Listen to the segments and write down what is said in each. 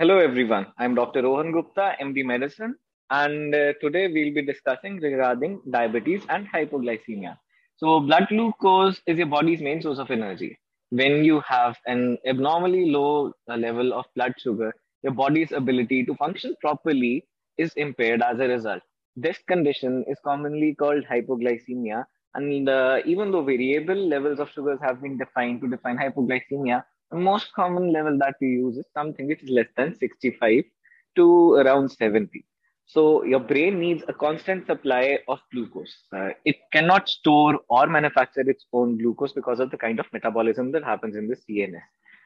Hello, everyone. I'm Dr. Rohan Gupta, MD Medicine, and uh, today we'll be discussing regarding diabetes and hypoglycemia. So, blood glucose is your body's main source of energy. When you have an abnormally low uh, level of blood sugar, your body's ability to function properly is impaired as a result. This condition is commonly called hypoglycemia, and uh, even though variable levels of sugars have been defined to define hypoglycemia, the most common level that we use is something which is less than 65 to around 70. So your brain needs a constant supply of glucose. Uh, it cannot store or manufacture its own glucose because of the kind of metabolism that happens in the CNS.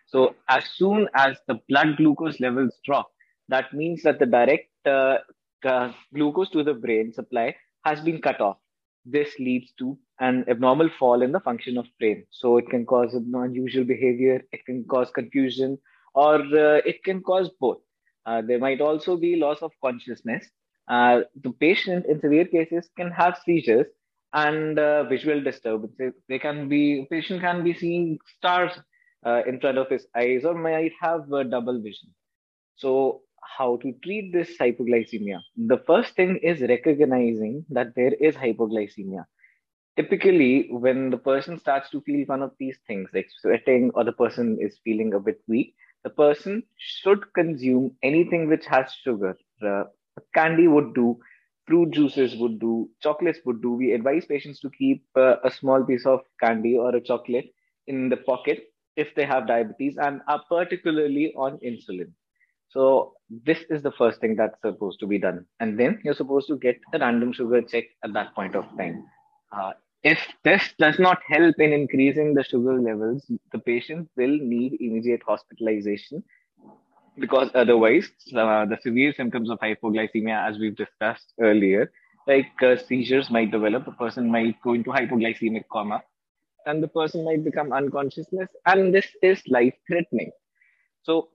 So as soon as the blood glucose levels drop, that means that the direct uh, uh, glucose to the brain supply has been cut off. This leads to an abnormal fall in the function of brain. So it can cause an unusual behavior, it can cause confusion, or uh, it can cause both. Uh, there might also be loss of consciousness. Uh, the patient, in severe cases, can have seizures and uh, visual disturbances. They can be patient can be seeing stars uh, in front of his eyes, or might have double vision. So how to treat this hypoglycemia. The first thing is recognizing that there is hypoglycemia. Typically, when the person starts to feel one of these things, like sweating or the person is feeling a bit weak, the person should consume anything which has sugar. Uh, candy would do, fruit juices would do, chocolates would do. We advise patients to keep uh, a small piece of candy or a chocolate in the pocket if they have diabetes and are particularly on insulin. So this is the first thing that's supposed to be done. And then you're supposed to get a random sugar check at that point of time. Uh, if this does not help in increasing the sugar levels, the patient will need immediate hospitalization because otherwise, uh, the severe symptoms of hypoglycemia, as we've discussed earlier, like uh, seizures might develop, the person might go into hypoglycemic coma, and the person might become unconsciousness, and this is life threatening. So,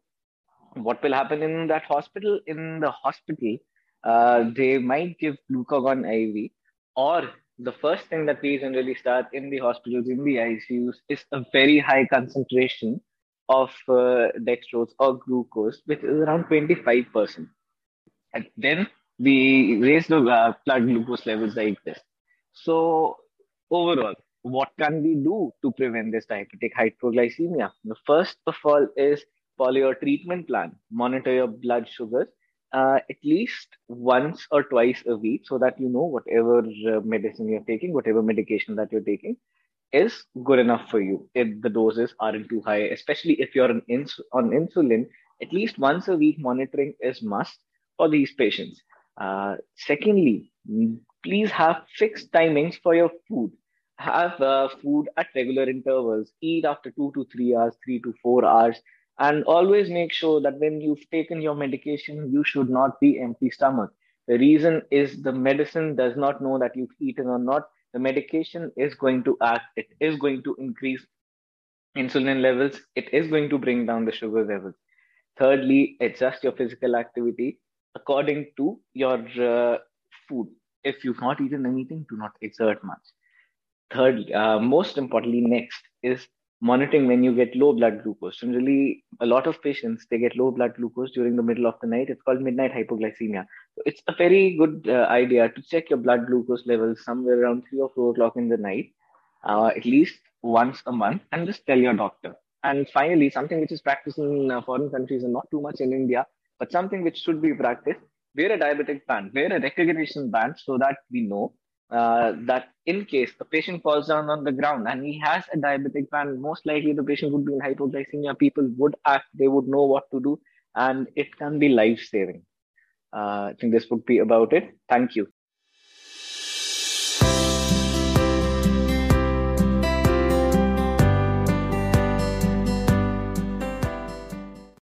what will happen in that hospital? In the hospital, uh, they might give glucagon IV, or the first thing that we generally start in the hospitals, in the ICUs, is a very high concentration of uh, dextrose or glucose, which is around 25%. And then we raise the uh, blood glucose levels like this. So, overall, what can we do to prevent this diabetic hypoglycemia? The first of all is follow your treatment plan, monitor your blood sugars uh, at least once or twice a week so that you know whatever uh, medicine you're taking, whatever medication that you're taking is good enough for you if the doses aren't too high, especially if you're on, ins- on insulin. At least once a week monitoring is must for these patients. Uh, secondly, please have fixed timings for your food. Have uh, food at regular intervals. Eat after two to three hours, three to four hours and always make sure that when you've taken your medication you should not be empty stomach. The reason is the medicine does not know that you've eaten or not. The medication is going to act. It is going to increase insulin levels. It is going to bring down the sugar levels. Thirdly adjust your physical activity according to your uh, food. If you've not eaten anything do not exert much. Thirdly uh, most importantly next is monitoring when you get low blood glucose. Generally, a lot of patients they get low blood glucose during the middle of the night. It's called midnight hypoglycemia. So it's a very good uh, idea to check your blood glucose levels somewhere around three or four o'clock in the night, uh, at least once a month, and just tell your doctor. And finally, something which is practiced in uh, foreign countries and not too much in India, but something which should be practiced: wear a diabetic band, wear a recognition band, so that we know uh, that in case the patient falls down on the ground and he has a diabetic band, most likely the patient would be in hypoglycemia. People would act, they would know what to do, and it can be life saving. Uh, I think this would be about it. Thank you.